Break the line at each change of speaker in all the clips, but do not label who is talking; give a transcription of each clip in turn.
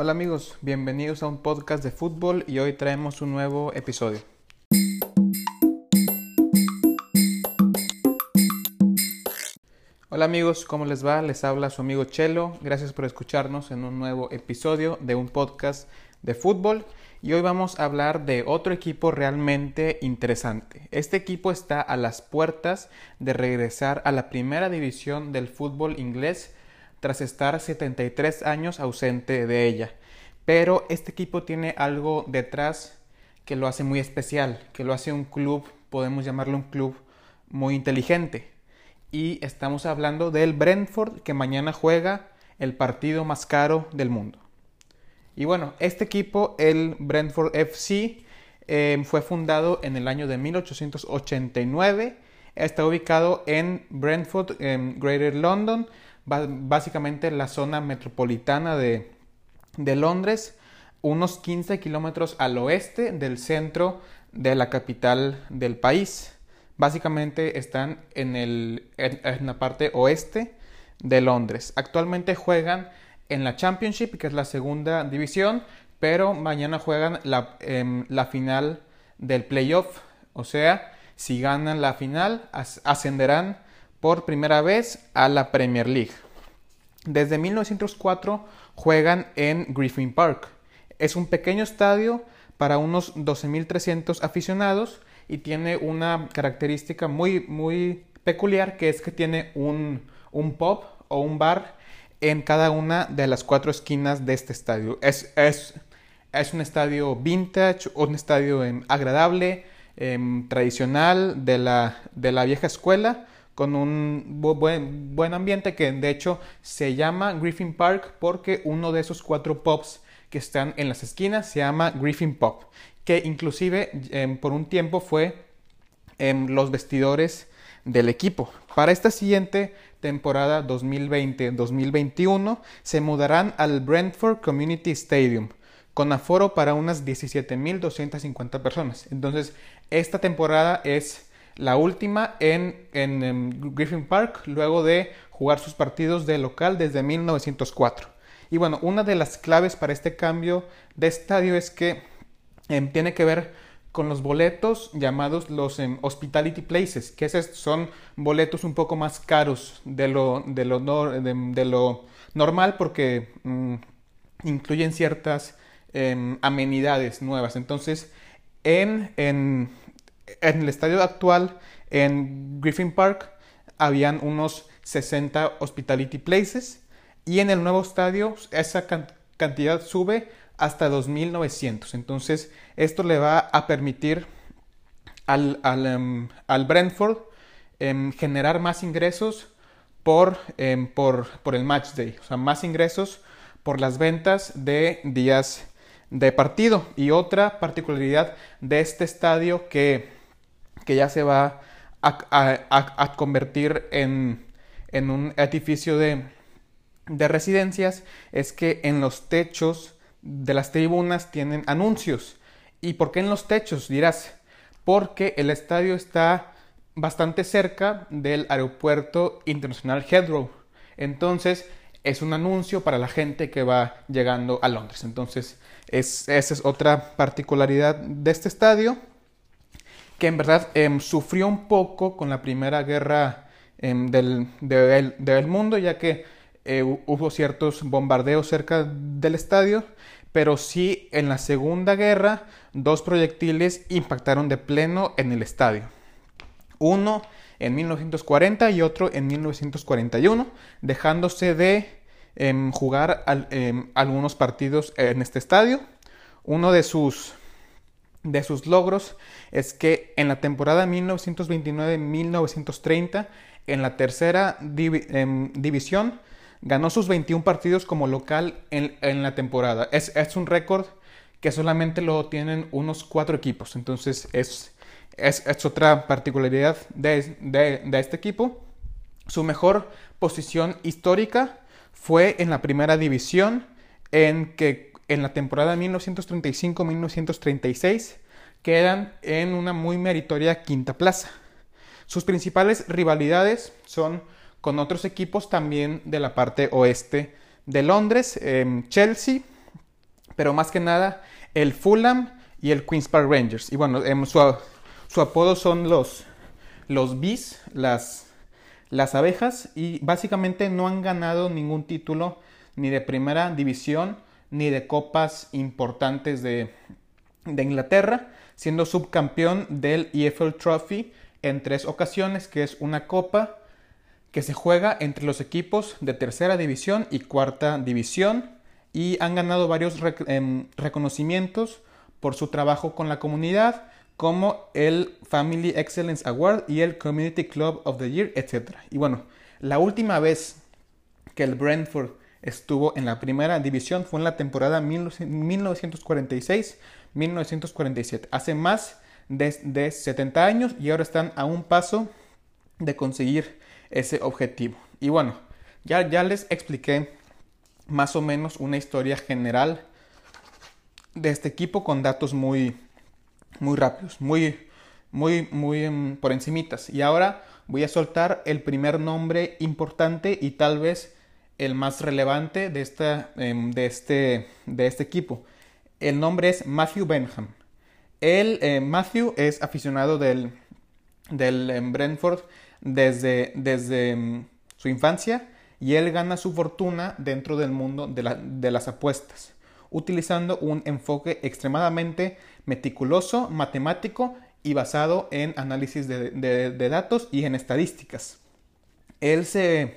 Hola amigos, bienvenidos a un podcast de fútbol y hoy traemos un nuevo episodio. Hola amigos, ¿cómo les va? Les habla su amigo Chelo. Gracias por escucharnos en un nuevo episodio de un podcast de fútbol. Y hoy vamos a hablar de otro equipo realmente interesante. Este equipo está a las puertas de regresar a la primera división del fútbol inglés tras estar 73 años ausente de ella. Pero este equipo tiene algo detrás que lo hace muy especial, que lo hace un club, podemos llamarlo un club muy inteligente. Y estamos hablando del Brentford que mañana juega el partido más caro del mundo. Y bueno, este equipo, el Brentford FC, eh, fue fundado en el año de 1889. Está ubicado en Brentford, en Greater London, básicamente la zona metropolitana de, Londres, unos 15 kilómetros al oeste del centro de la capital del país. Básicamente están en, el, en, la parte oeste de Londres. Actualmente juegan en la Championship, que es la segunda división, pero mañana juegan la, em, la final del playoff. O sea, si ganan la final, ascenderán por primera vez a la Premier League. Desde 1904 juegan en Griffin Park. Es un pequeño estadio para unos 12.300 aficionados y tiene una característica muy, muy peculiar que es que tiene un, un pub o un bar en cada una de las cuatro esquinas de este estadio. Es, es, es un estadio vintage, un estadio em, agradable, em, tradicional de la, de la vieja escuela, con un buen, ambiente que de hecho se llama Griffin Park porque uno de esos cuatro pubs que están en las esquinas se llama Griffin Pub, que inclusive em, por un tiempo fue en los vestidores del equipo. Para esta siguiente temporada 2020-2021 se mudarán al Brentford Community Stadium con aforo para unas 17.250 personas. Entonces, esta temporada es la última en, en, Griffin Park luego de jugar sus partidos de local desde 1904. Y bueno, una de las claves para este cambio de estadio es que em, tiene que ver con los boletos llamados los em, Hospitality Places, que esos son boletos un poco más caros de lo, de lo, normal porque mm, incluyen ciertas em, amenidades nuevas. Entonces, en, en, en el estadio actual, en Griffin Park, habían unos 60 Hospitality Places y en el nuevo estadio esa cantidad sube hasta 2.900. Entonces, esto le va a permitir al, al, em, Brentford em, generar más ingresos por, em, por, por, el match day, o sea, más ingresos por las ventas de días de partido. Y otra particularidad de este estadio que, que ya se va a, convertir en, en, un edificio de, de residencias es que en los techos de las tribunas tienen anuncios. ¿Y por qué en los techos? Dirás, porque el estadio está bastante cerca del aeropuerto internacional Heathrow. Entonces, es un anuncio para la gente que va llegando a Londres. Entonces, esa es otra particularidad de este estadio, que en verdad em, sufrió un poco con la Primera Guerra em, del, del, mundo, ya que eh, hubo ciertos bombardeos cerca del estadio pero sí en la Segunda Guerra dos proyectiles impactaron de pleno en el estadio. Uno en 1940 y otro en 1941, dejándose de em, jugar algunos partidos en este estadio. Uno de sus, de sus logros es que en la temporada 1929-1930, en la tercera em, división, ganó sus 21 partidos como local en, la temporada. Es, un récord que solamente lo tienen unos cuatro equipos. Entonces es, es, otra particularidad de, este equipo. Su mejor posición histórica fue en la primera división, en que en la temporada 1935-1936 quedan en una muy meritoria quinta plaza. Sus principales rivalidades son con otros equipos también de la parte oeste de Londres, em, Chelsea, pero más que nada el Fulham y el Queen's Park Rangers. Y bueno, em, su, su, apodo son los, los bees, las, las abejas, y básicamente no han ganado ningún título ni de primera división ni de copas importantes de, de Inglaterra, siendo subcampeón del EFL Trophy en tres ocasiones, que es una copa que se juega entre los equipos de tercera división y cuarta división y han ganado varios em, reconocimientos por su trabajo con la comunidad como el Family Excellence Award y el Community Club of the Year, etc. Y bueno, la última vez que el Brentford estuvo en la primera división fue en la temporada 1946-1947, hace más de, 70 años y ahora están a un paso de conseguir ese objetivo. Y bueno, ya, ya les expliqué más o menos una historia general de este equipo con datos muy, muy rápidos, muy, muy, muy um, por encimitas. Y ahora voy a soltar el primer nombre importante y tal vez el más relevante de, esta, em, de, este, de este equipo. El nombre es Matthew Benham. Eh, Matthew, es aficionado del, del em, Brentford desde, desde em, su infancia y él gana su fortuna dentro del mundo de, las apuestas, utilizando un enfoque extremadamente meticuloso, matemático y basado en análisis de, datos y en estadísticas. Él se,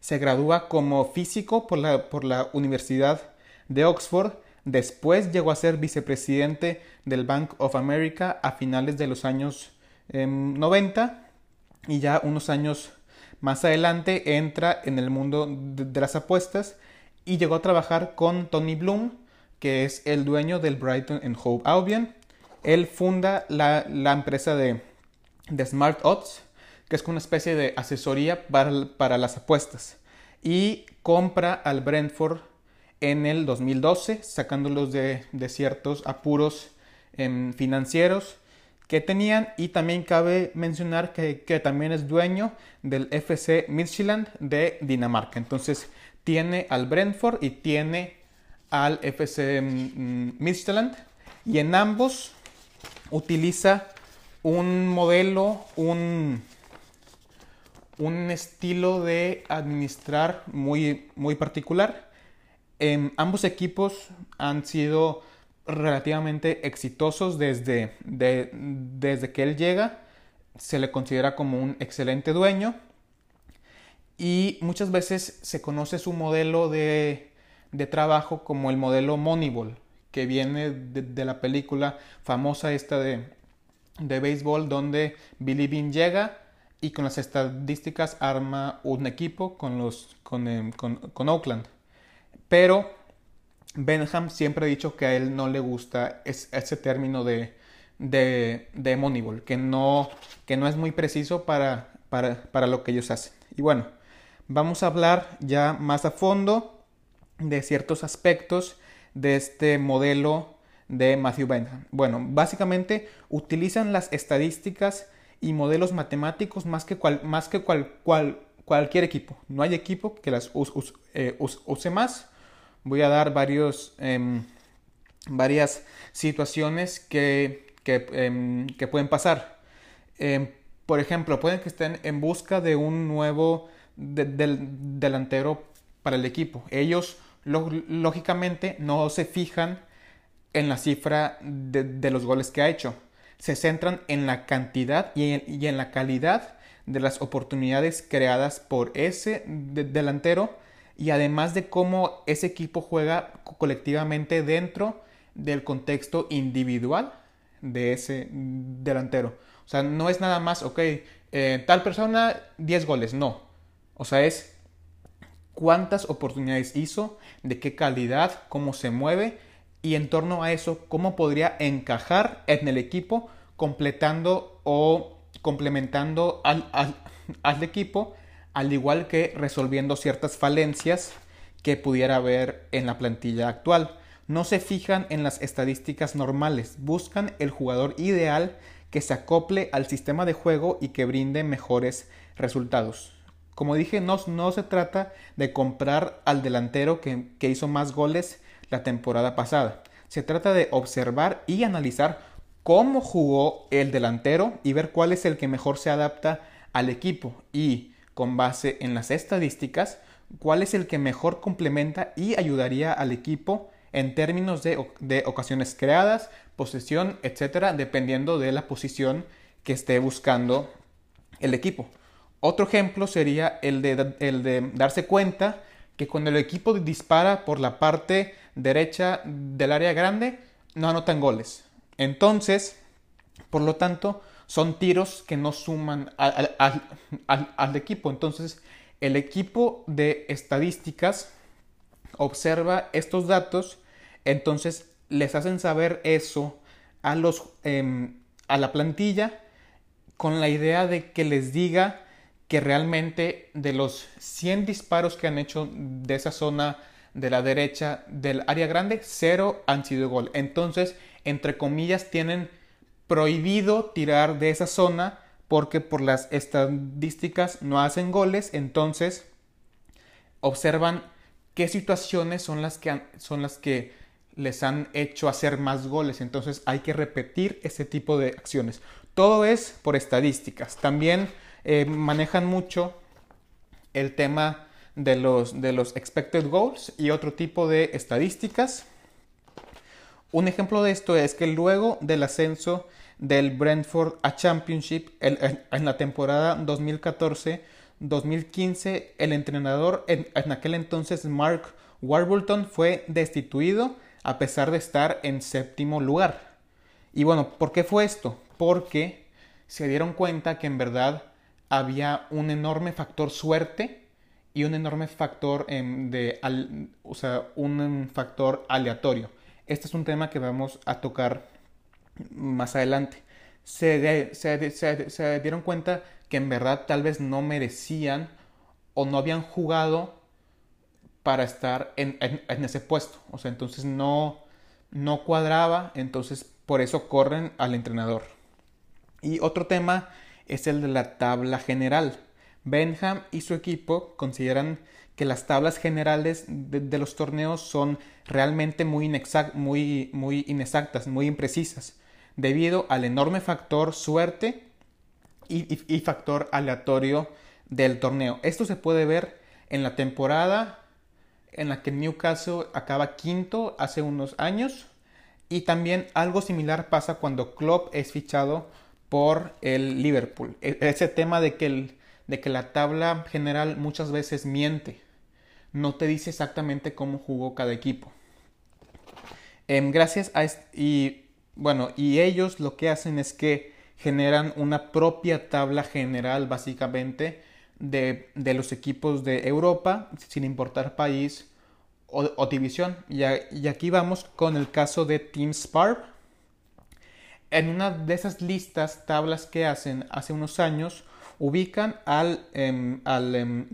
se gradúa como físico por la, por la Universidad de Oxford, después llegó a ser vicepresidente del Bank of America a finales de los años 90 em, y ya unos años más adelante entra en el mundo de, las apuestas y llegó a trabajar con Tony Bloom, que es el dueño del Brighton and Hove Albion. Él funda la, empresa de, Smart Odds, que es una especie de asesoría para, las apuestas. Y compra al Brentford en el 2012, sacándolos de, ciertos apuros em, financieros que tenían y también cabe mencionar que, también es dueño del FC Midtjylland de Dinamarca. Entonces tiene al Brentford y tiene al FC mm, Midtjylland y en ambos utiliza un modelo, un, un estilo de administrar muy, muy particular. En ambos equipos han sido relativamente exitosos desde, desde que él llega. Se le considera como un excelente dueño. Y muchas veces se conoce su modelo de, trabajo como el modelo Moneyball, que viene de, la película famosa esta de, de béisbol, donde Billy Bean llega y con las estadísticas arma un equipo con, los, con, em, con Oakland. Pero Benham siempre ha dicho que a él no le gusta ese término de, de, Moneyball, que no, que no es muy preciso para, para, lo que ellos hacen. Y bueno, vamos a hablar ya más a fondo de ciertos aspectos de este modelo de Matthew Benham. Bueno, básicamente utilizan las estadísticas y modelos matemáticos más que, más que cual, cualquier equipo. No hay equipo que las eh, use más voy a dar varios, em, varias situaciones que, em, que, pueden pasar. Em, por ejemplo, pueden que estén en busca de un nuevo delantero para el equipo. Ellos lógicamente no se fijan en la cifra de, los goles que ha hecho. Se centran en la cantidad y en, la calidad de las oportunidades creadas por ese delantero y además de cómo ese equipo juega colectivamente dentro del contexto individual de ese delantero. O sea, no es nada más, ok, eh, tal persona 10 goles, no. O sea, es cuántas oportunidades hizo, de qué calidad, cómo se mueve y en torno a eso, cómo podría encajar en el equipo completando o complementando al, al, al equipo al igual que resolviendo ciertas falencias que pudiera haber en la plantilla actual. No se fijan en las estadísticas normales, buscan el jugador ideal que se acople al sistema de juego y que brinde mejores resultados. Como dije, no, no se trata de comprar al delantero que, hizo más goles la temporada pasada. Se trata de observar y analizar cómo jugó el delantero y ver cuál es el que mejor se adapta al equipo y con base en las estadísticas cuál es el que mejor complementa y ayudaría al equipo en términos de, ocasiones creadas, posesión, etcétera, dependiendo de la posición que esté buscando el equipo. Otro ejemplo sería el de, el de darse cuenta que cuando el equipo dispara por la parte derecha del área grande, no anotan goles. Entonces, por lo tanto, son tiros que no suman al, al equipo. Entonces, el equipo de estadísticas observa estos datos, entonces les hacen saber eso a, los, em, a la plantilla con la idea de que les diga que realmente de los 100 disparos que han hecho de esa zona de la derecha del área grande, cero han sido gol. Entonces, entre comillas, tienen prohibido tirar de esa zona porque por las estadísticas no hacen goles, entonces observan qué situaciones son las que, son las que les han hecho hacer más goles. Entonces hay que repetir ese tipo de acciones. Todo es por estadísticas. También eh, manejan mucho el tema de los, de los expected goals y otro tipo de estadísticas. Un ejemplo de esto es que luego del ascenso del Brentford a Championship en la temporada 2014, 2015, el entrenador en, aquel entonces, Mark Warburton, fue destituido a pesar de estar en séptimo lugar. Y bueno, ¿por qué fue esto? Porque se dieron cuenta que en verdad había un enorme factor suerte y un enorme factor em, de, o sea, un factor aleatorio. Este es un tema que vamos a tocar más adelante. Se, dieron cuenta que en verdad tal vez no merecían o no habían jugado para estar en, ese puesto. O sea, entonces no, no cuadraba, entonces por eso corren al entrenador. Y otro tema es el de la tabla general. Benham y su equipo consideran que las tablas generales de, los torneos son realmente muy, muy, muy inexactas, muy imprecisas, debido al enorme factor suerte y, factor aleatorio del torneo. Esto se puede ver en la temporada en la que Newcastle acaba quinto hace unos años y también algo similar pasa cuando Klopp es fichado por el Liverpool. E, ese tema de que, de que la tabla general muchas veces miente, no te dice exactamente cómo jugó cada equipo. Em, gracias a y bueno, y ellos lo que hacen es que generan una propia tabla general básicamente de, los equipos de Europa, sin importar país o, división. Y, aquí vamos con el caso de Team Spar. En una de esas listas, tablas que hacen hace unos años, ubican al, eh, al em,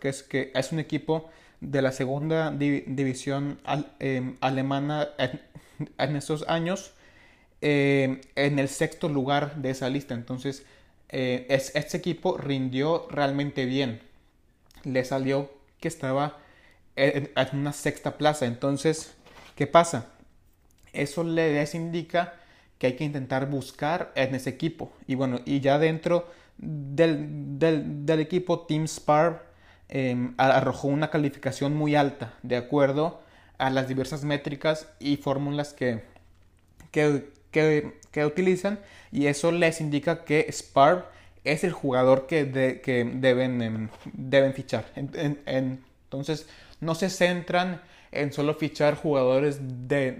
que es, que es un equipo de la segunda división em, alemana en, esos años en el sexto lugar de esa lista. Entonces, eh, este equipo rindió realmente bien. Le salió que estaba en, una sexta plaza. Entonces, ¿qué pasa? Eso les indica que hay que intentar buscar en ese equipo. Y bueno, y ya dentro del, del, equipo Team Spar em, arrojó una calificación muy alta de acuerdo a las diversas métricas y fórmulas que, que, que, utilizan y eso les indica que Spar es el jugador que, que deben, em, deben fichar. entonces no se centran en solo fichar jugadores de,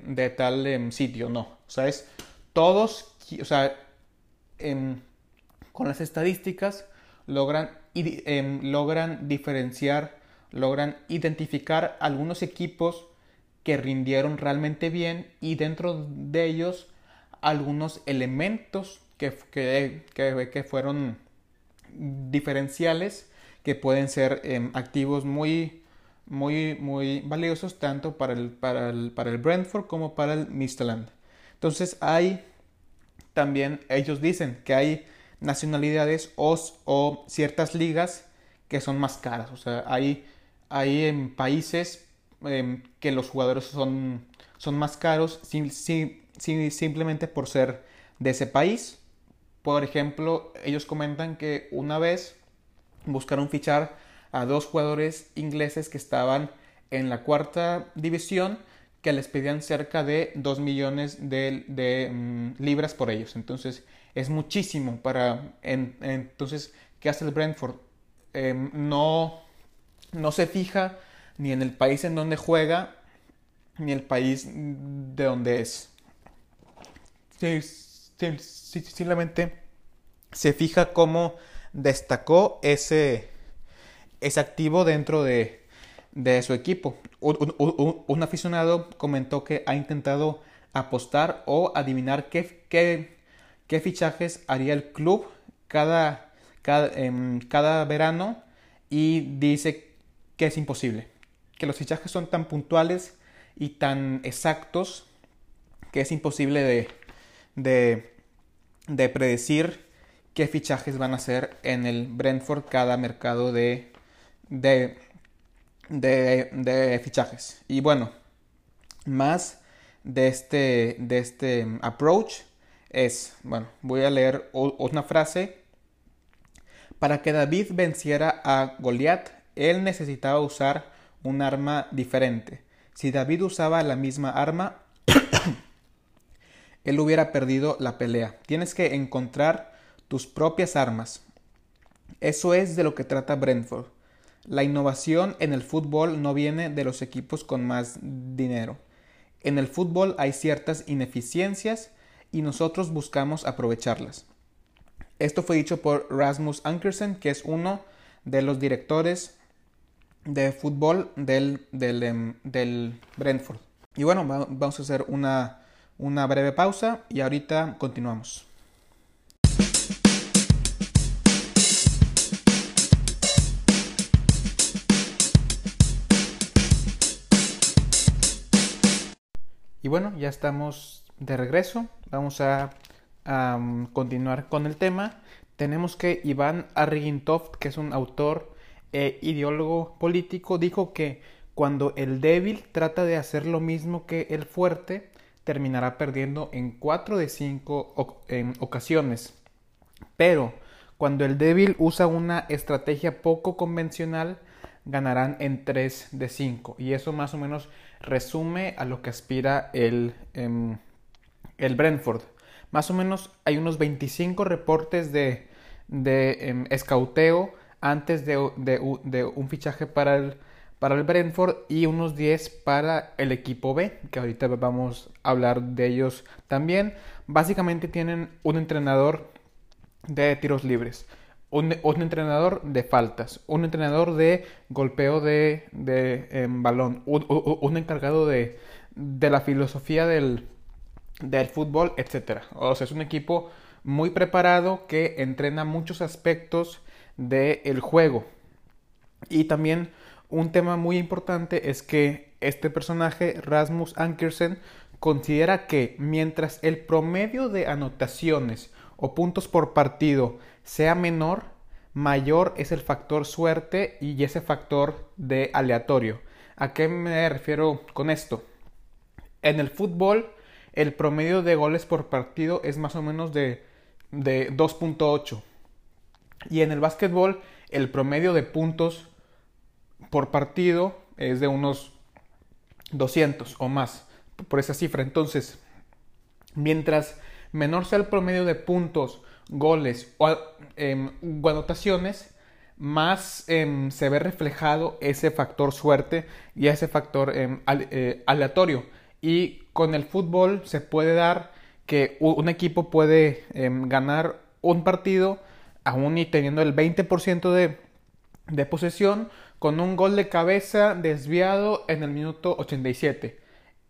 de, tal em, sitio, no. O sea, es todos, o sea, em, con las estadísticas logran, logran diferenciar, logran identificar algunos equipos que rindieron realmente bien y dentro de ellos algunos elementos que, que, fueron diferenciales que pueden ser em, activos muy, muy, muy valiosos tanto para el, para el, para el Brentford como para el Midland. Entonces hay también, ellos dicen que hay nacionalidades o, o ciertas ligas que son más caras. O sea, hay, hay en países em, que los jugadores son, son más caros simplemente por ser de ese país. Por ejemplo, ellos comentan que una vez buscaron fichar a dos jugadores ingleses que estaban en la cuarta división que les pedían cerca de 2 millones de, mm, libras por ellos. Entonces es muchísimo para... entonces, ¿qué hace el Brentford? Em, no, no se fija ni en el país en donde juega, ni el país de donde es. simplemente se fija cómo destacó ese, ese activo dentro de, su equipo. Un, aficionado comentó que ha intentado apostar o adivinar qué, qué, fichajes haría el club cada, cada, em, cada verano y dice que es imposible, que los fichajes son tan puntuales y tan exactos que es imposible de, de, de predecir qué fichajes van a hacer en el Brentford cada mercado de, de, de, fichajes. Y bueno, más de este, de este approach es, bueno, voy a leer una frase. Para que David venciera a Goliat, él necesitaba usar un arma diferente. Si David usaba la misma arma, él hubiera perdido la pelea. Tienes que encontrar tus propias armas. Eso es de lo que trata Brentford. La innovación en el fútbol no viene de los equipos con más dinero. En el fútbol hay ciertas ineficiencias y nosotros buscamos aprovecharlas. Esto fue dicho por Rasmus Ankersen, que es uno de los directores de fútbol del, del, em, del Brentford. Y bueno, vamos a hacer una, una breve pausa y ahorita continuamos. Y bueno, ya estamos de regreso. Vamos a, mm, continuar con el tema. Tenemos que Iván Argintov, que es un autor e ideólogo político, dijo que cuando el débil trata de hacer lo mismo que el fuerte, terminará perdiendo en 4 de 5 ocasiones. Pero cuando el débil usa una estrategia poco convencional, ganarán en 3 de 5. Y eso más o menos resume a lo que aspira el, em, el Brentford. Más o menos hay unos 25 reportes de, de em, escauteo antes de, un fichaje para el, para el Brentford y unos 10 para el equipo B, que ahorita vamos a hablar de ellos también. Básicamente tienen un entrenador de tiros libres un, entrenador de faltas, un entrenador de golpeo de, em, balón, un, encargado de, la filosofía del, del fútbol, etc. O sea, es un equipo muy preparado que entrena muchos aspectos del juego. Y también un tema muy importante es que este personaje, Rasmus Ankersen, considera que mientras el promedio de anotaciones o puntos por partido sea menor, mayor es el factor suerte y ese factor de aleatorio. ¿A qué me refiero con esto? En el fútbol, el promedio de goles por partido es más o menos de, de 2.8. Y en el básquetbol, el promedio de puntos por partido es de unos 200 o más, por esa cifra. Entonces, mientras menor sea el promedio de puntos goles o, em, anotaciones, más em, se ve reflejado ese factor suerte y ese factor em, eh, aleatorio. Y con el fútbol se puede dar que un equipo puede ganar un partido aún y teniendo el 20% de, de posesión con un gol de cabeza desviado en el minuto 87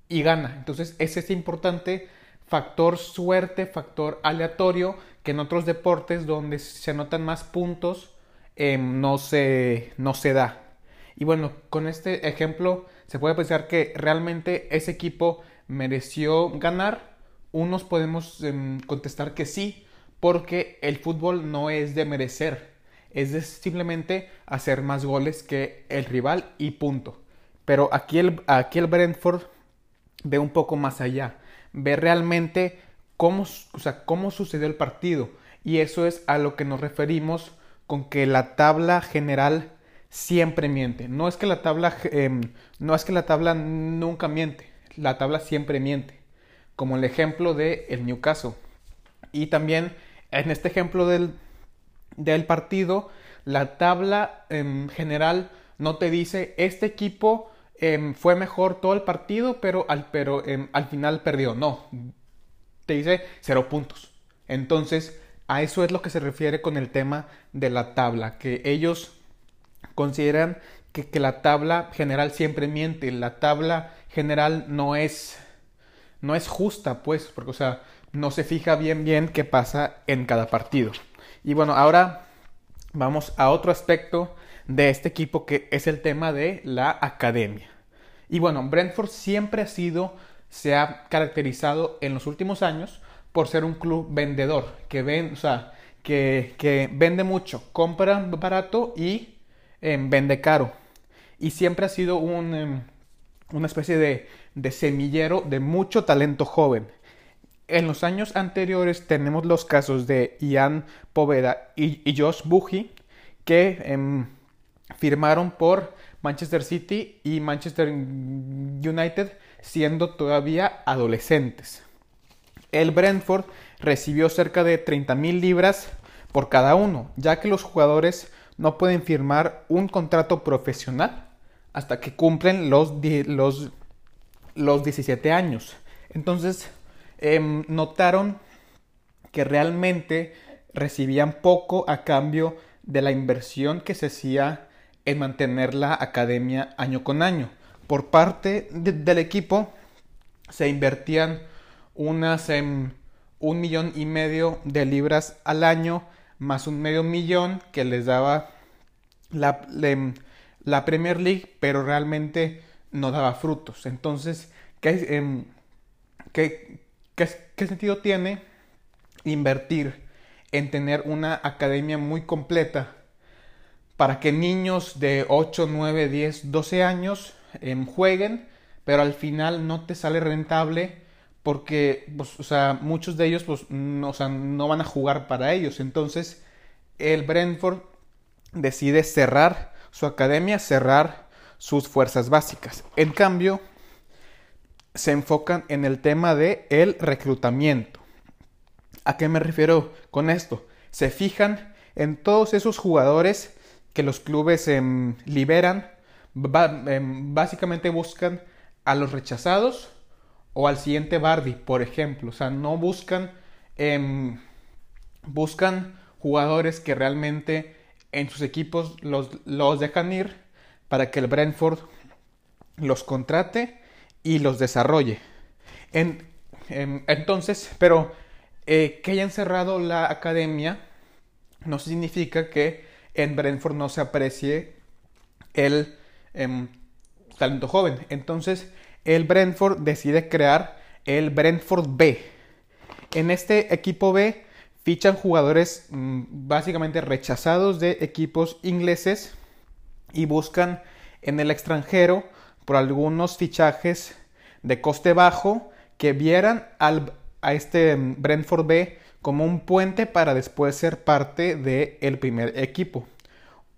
y gana. Entonces ese es importante factor suerte, factor aleatorio, que en otros deportes donde se anotan más puntos em, no, se, no se da. Y bueno, con este ejemplo se puede pensar que realmente ese equipo mereció ganar. Unos podemos em, contestar que sí, porque el fútbol no es de merecer, es de simplemente hacer más goles que el rival y punto. Pero aquí el, aquí el Brentford ve un poco más allá, ve realmente cómo, o sea, cómo sucedió el partido. Y eso es a lo que nos referimos con que la tabla general siempre miente. No es que la tabla, em, no es que la tabla nunca miente, la tabla siempre miente. Como el ejemplo de el Newcastle. Y también en este ejemplo del, del partido, la tabla en general no te dice este equipo em, fue mejor todo el partido, pero al, pero, em, al final perdió. No, dice cero puntos. Entonces, a eso es lo que se refiere con el tema de la tabla, que ellos consideran que, que la tabla general siempre miente, la tabla general no es no es justa, pues, porque, o sea, no se fija bien bien qué pasa en cada partido. Y bueno, ahora vamos a otro aspecto de este equipo que es el tema de la academia. Y bueno, Brentford siempre ha sido, se ha caracterizado en los últimos años por ser un club vendedor, que, o sea, que, que vende mucho, compra barato y em, vende caro. Y siempre ha sido un, em, una especie de, de semillero de mucho talento joven. En los años anteriores tenemos los casos de Ian Poveda y, Josh Buji que em, firmaron por Manchester City y Manchester United siendo todavía adolescentes. El Brentford recibió cerca de 30 mil libras por cada uno, ya que los jugadores no pueden firmar un contrato profesional hasta que cumplen los, los, los 17 años. Entonces, Em, notaron que realmente recibían poco a cambio de la inversión que se hacía en mantener la academia año con año. Por parte del equipo se invertían unas em, un millón y medio de libras al año más un medio millón que les daba la, em, la Premier League, pero realmente no daba frutos. Entonces, ¿qué, qué, ¿Qué, sentido tiene invertir en tener una academia muy completa para que niños de 8, 9, 10, 12 años em, jueguen, pero al final no te sale rentable porque pues, o sea, muchos de ellos pues, no, no van a jugar para ellos. Entonces el Brentford decide cerrar su academia, cerrar sus fuerzas básicas. En cambio, se enfocan en el tema de el reclutamiento. ¿A qué me refiero con esto? Se fijan en todos esos jugadores que los clubes em, liberan, em, básicamente buscan a los rechazados o al siguiente Bardi, por ejemplo. O sea, no buscan, em, buscan jugadores que realmente en sus equipos los, los dejan ir para que el Brentford los contrate y los desarrolle. entonces, pero eh, que hayan cerrado la academia no significa que en Brentford no se aprecie el em, talento joven. Entonces, el Brentford decide crear el Brentford B. En este equipo B fichan jugadores mm, básicamente rechazados de equipos ingleses y buscan en el extranjero por algunos fichajes de coste bajo que vieran al, a este Brentford B como un puente para después ser parte del primer equipo.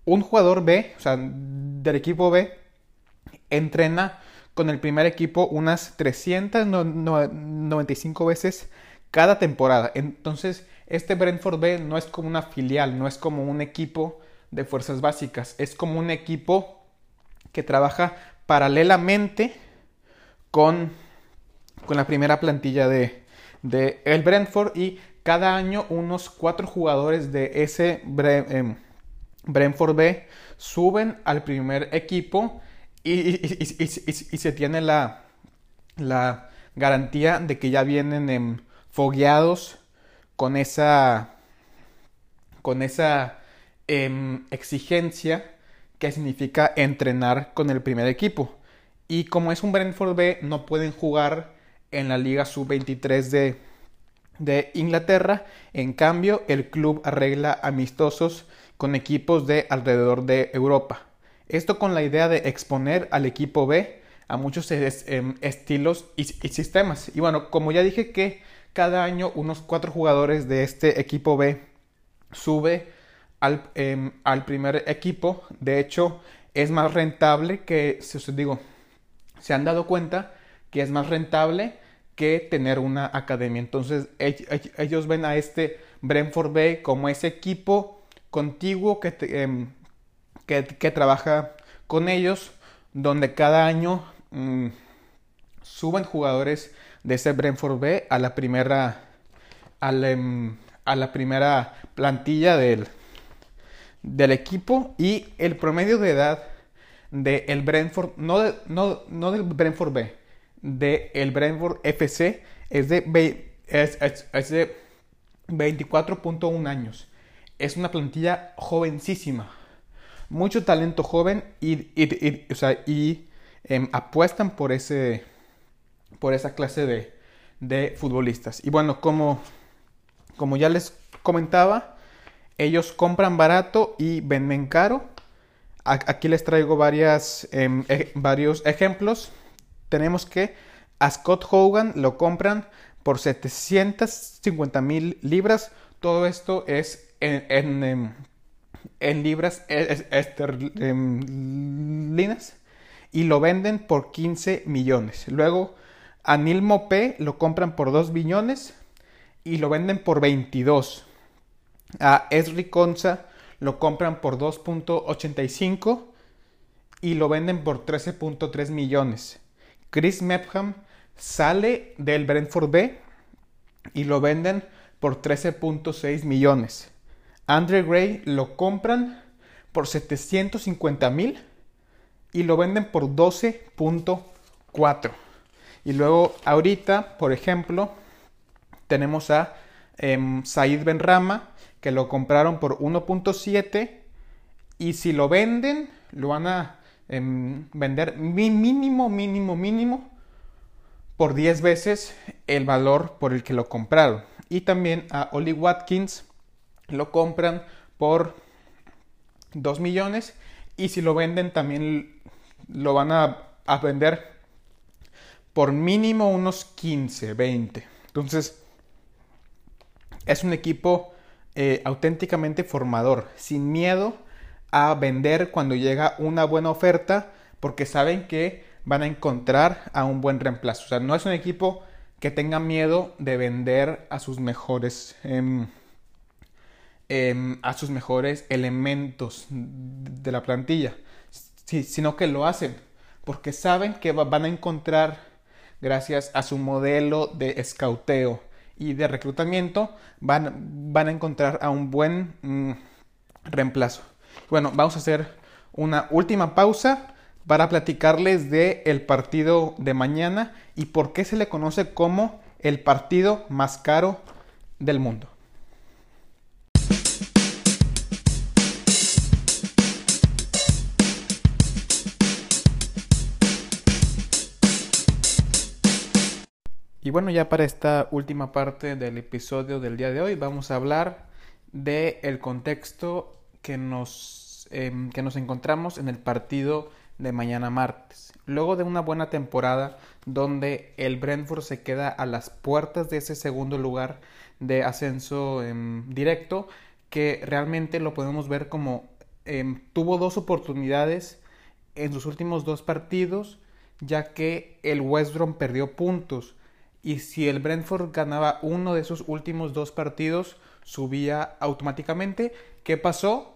Un jugador B, o sea, del equipo B, entrena con el primer equipo unas 395 veces cada temporada. Entonces, este Brentford B no es como una filial, no es como un equipo de fuerzas básicas, es como un equipo que trabaja paralelamente con, con la primera plantilla de, de, el Brentford y cada año unos cuatro jugadores de ese em, Brentford B suben al primer equipo y, se tiene la, la, garantía de que ya vienen em, fogueados con esa con esa em, exigencia que significa entrenar con el primer equipo. Y como es un Brentford B, no pueden jugar en la Liga Sub-23 de, de Inglaterra. En cambio, el club arregla amistosos con equipos de alrededor de Europa. Esto con la idea de exponer al equipo B a muchos em, estilos y, sistemas. Y bueno, como ya dije que cada año unos cuatro jugadores de este equipo B sube al, em, al primer equipo. De hecho, es más rentable que, si os digo, se han dado cuenta que es más rentable que tener una academia. Entonces ellos ven a este Brentford Bay como ese equipo contiguo que, em, que, trabaja con ellos, donde cada año mm, suben jugadores de ese Brentford B a la primera em, primera plantilla del, del equipo y el promedio de edad del Brentford, no, no, no del Brentford B, del el Brentford FC es de, es, es, de 24.1 años. Es una plantilla jovencísima. Mucho talento joven y, o sea, y em, apuestan por, ese, por esa clase de, de futbolistas. Y bueno, como, como ya les comentaba, ellos compran barato y venden caro. Aquí les traigo varias, em, varios ejemplos tenemos que a Scott Hogan lo compran por 750 mil libras. Todo esto es en, en, em, libras esterlinas y lo venden por 15 millones. Luego a Neil Mopé lo compran por 2 billones y lo venden por 22. A Esri Conza lo compran por 2.85 y lo venden por 13.3 millones. Chris Mepham sale del Brentford B y lo venden por 13.6 millones. Andre Gray lo compran por 750 mil y lo venden por 12.4. Y luego ahorita, por ejemplo, tenemos a eh, Said Benrama que lo compraron por 1.7 y si lo venden lo van a vender mínimo, mínimo, mínimo por 10 veces el valor por el que lo compraron. Y también a Oli Watkins lo compran por 2 millones y si lo venden también lo van a, a vender por mínimo unos 15, 20. Entonces es un equipo eh, auténticamente formador, sin miedo a vender cuando llega una buena oferta porque saben que van a encontrar a un buen reemplazo. O sea, no es un equipo que tenga miedo de vender a sus mejores em, em, a sus mejores elementos de la plantilla, sino que lo hacen porque saben que van a encontrar gracias a su modelo de escauteo y de reclutamiento van, van a encontrar a un buen mm, reemplazo. Bueno, vamos a hacer una última pausa para platicarles de el partido de mañana y por qué se le conoce como el partido más caro del mundo. Y bueno, ya para esta última parte del episodio del día de hoy vamos a hablar del el contexto que nos, em, que nos encontramos en el partido de mañana martes. Luego de una buena temporada donde el Brentford se queda a las puertas de ese segundo lugar de ascenso em, directo, que realmente lo podemos ver como em, tuvo dos oportunidades en sus últimos dos partidos, ya que el West Brom perdió puntos. Y si el Brentford ganaba uno de esos últimos dos partidos, subía automáticamente. ¿Qué pasó?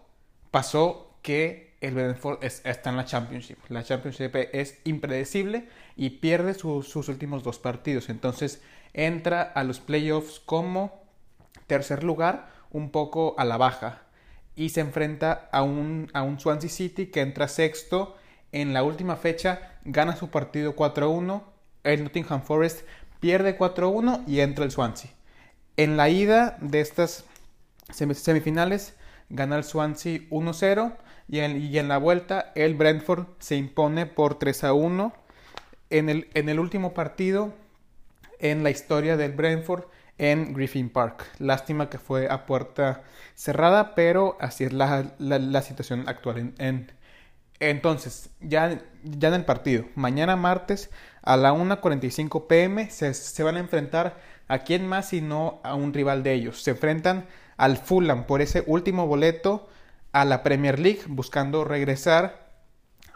pasó que el Brentford está en la Championship. La Championship es impredecible y pierde sus últimos dos partidos. Entonces entra a los playoffs como tercer lugar, un poco a la baja. Y se enfrenta a un, a un Swansea City que entra sexto. En la última fecha gana su partido 4-1. El Nottingham Forest pierde 4-1 y entra el Swansea. En la ida de estas semifinales gana el Swansea 1-0 y en, la vuelta el Brentford se impone por 3-1 en el, en último partido en la historia del Brentford en Griffin Park. Lástima que fue a puerta cerrada, pero así es la, situación actual en, Entonces, ya, ya en el partido, mañana martes a la 1.45 pm se, se, van a enfrentar a quién más si no a un rival de ellos. Se enfrentan al Fulham por ese último boleto a la Premier League, buscando regresar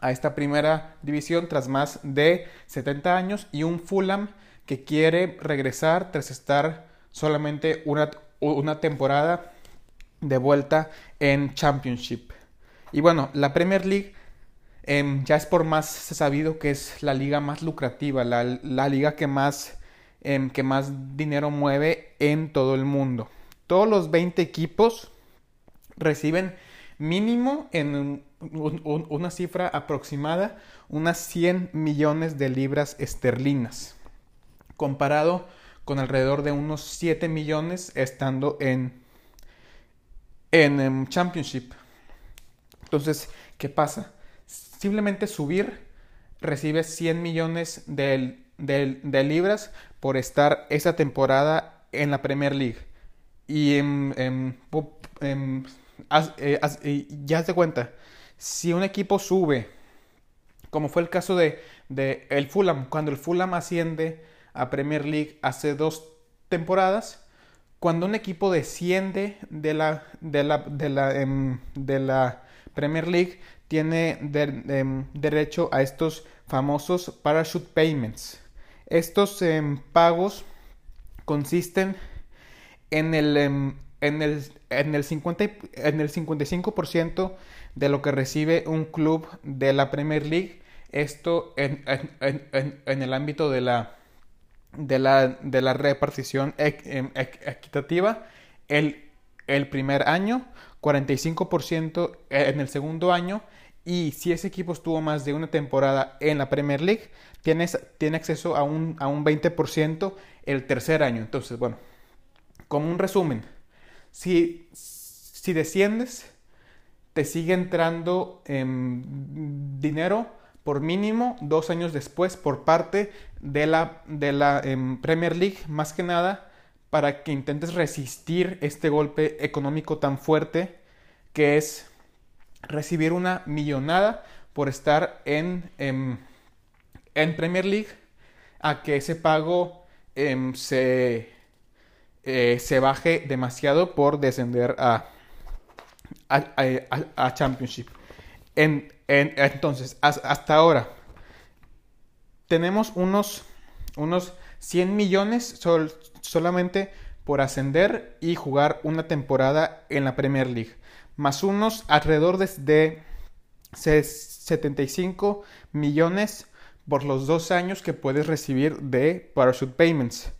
a esta primera división tras más de 70 años y un Fulham que quiere regresar tras estar solamente una, una temporada de vuelta en Championship. Y bueno, la Premier League eh, ya es por más sabido que es la liga más lucrativa, la, liga que más, eh, que más dinero mueve en todo el mundo. Todos los 20 equipos reciben mínimo en un, un, una cifra aproximada unas 100 millones de libras esterlinas, comparado con alrededor de unos 7 millones estando en, en, en Championship. Entonces, ¿qué pasa? Simplemente subir recibe 100 millones de, de, libras por estar esa temporada en la Premier League. Y eh, ya se cuenta, si un equipo sube, como fue el caso de, de el Fulham, cuando el Fulham asciende a Premier League hace dos temporadas, cuando un equipo desciende de la, de la, de la, eh, de la Premier League, tiene de, derecho a estos famosos parachute payments. Estos eh, pagos consisten en el, en el, en el, 50, en el 55% de lo que recibe un club de la Premier League. Esto en, en, el ámbito de la, de la, de la repartición equitativa. El, el primer año, 45% en el segundo año y si ese equipo estuvo más de una temporada en la Premier League, tienes, tiene acceso a un, a un 20% el tercer año. Entonces, bueno, como un resumen, si, si desciendes, te sigue entrando eh, dinero por mínimo dos años después por parte de la, de la eh, Premier League, más que nada para que intentes resistir este golpe económico tan fuerte que es recibir una millonada por estar en, en, en Premier League a que ese pago eh, se, eh, se baje demasiado por descender a, a, a, a Championship. En, en, entonces, hasta ahora tenemos unos, unos 100 millones sol, solamente por ascender y jugar una temporada en la Premier League más unos alrededor de, 75 millones por los dos años que puedes recibir de parachute payments.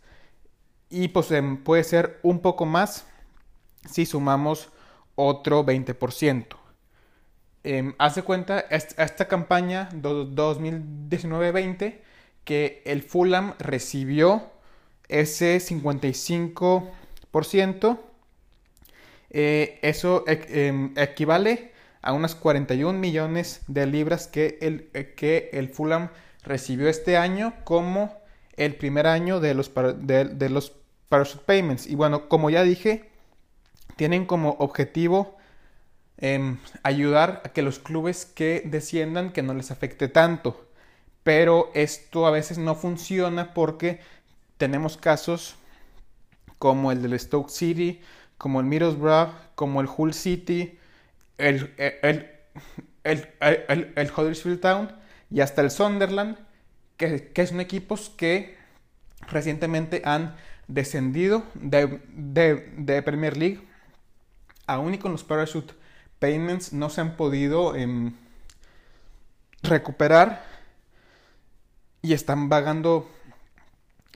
Y pues em, puede ser un poco más si sumamos otro 20%. Eh, haz de cuenta esta, esta campaña 2019-20 que el Fulham recibió ese 55% eh, eso eh, equivale a unas 41 millones de libras que el, eh, que el Fulham recibió este año como el primer año de los, de, de los payments. Y bueno, como ya dije, tienen como objetivo eh, ayudar a que los clubes que desciendan que no les afecte tanto. Pero esto a veces no funciona porque tenemos casos como el del Stoke City como el Middlesbrough, como el Hull City, el, el, el, el, el Huddersfield Town y hasta el Sunderland, que, que son equipos que recientemente han descendido de, de, de, Premier League. Aún y con los parachute payments no se han podido eh, recuperar y están vagando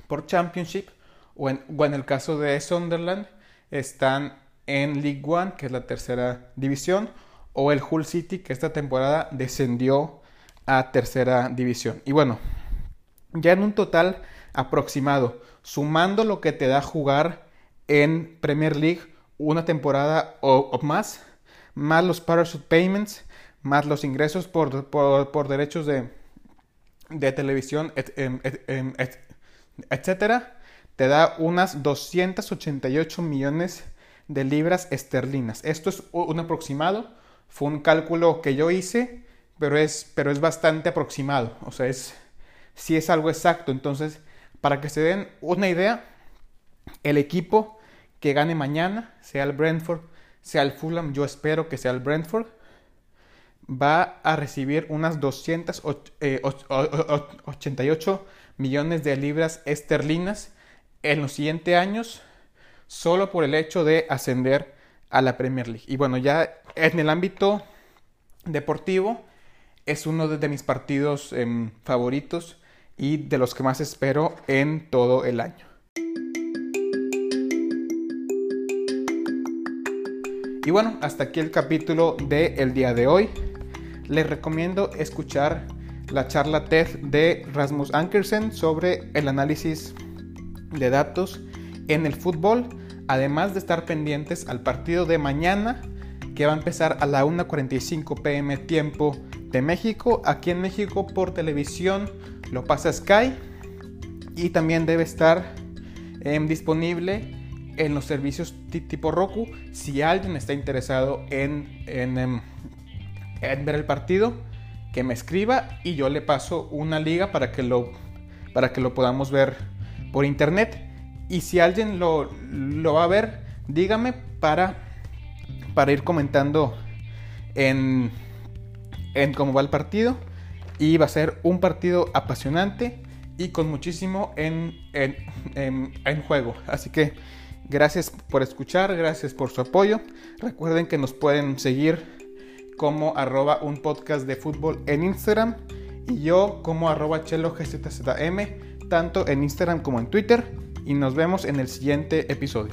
por Championship o en, o en el caso de Sunderland están en League One, que es la tercera división, o el Hull City, que esta temporada descendió a tercera división. Y bueno, ya en un total aproximado, sumando lo que te da jugar en Premier League una temporada o, más, más los parachute payments, más los ingresos por, por, derechos de, de televisión, et, et, etcétera, te da unas 288 millones de libras esterlinas. Esto es un aproximado, fue un cálculo que yo hice pero es, pero es bastante aproximado. O sea, es, si es algo exacto. Entonces, para que se den una idea, el equipo que gane mañana, sea el Brentford, sea el Fulham, yo espero que sea el Brentford, va a recibir unas 288 millones de libras esterlinas en los siguientes años solo por el hecho de ascender a la Premier League. Y bueno, ya en el ámbito deportivo es uno de mis partidos em, favoritos y de los que más espero en todo el año. Y bueno, hasta aquí el capítulo del día de hoy. Les recomiendo escuchar la charla TED de Rasmus Ankersen sobre el análisis de datos en el fútbol, además de estar pendientes al partido de mañana que va a empezar a la 1.45 pm tiempo de México. Aquí en México por televisión lo pasa Sky y también debe estar em, disponible en los servicios tipo Roku si alguien está interesado en, em, en, ver el partido que me escriba y yo le paso una liga para que lo, para que lo podamos ver por internet y si alguien lo, lo va a ver dígame para, para ir comentando en, en cómo va el partido y va a ser un partido apasionante y con muchísimo en, en, en, juego. Así que gracias por escuchar, gracias por su apoyo. Recuerden que nos pueden seguir como arroba un podcast de fútbol en Instagram y yo como arroba chelo tanto en Instagram como en Twitter. Y nos vemos en el siguiente episodio.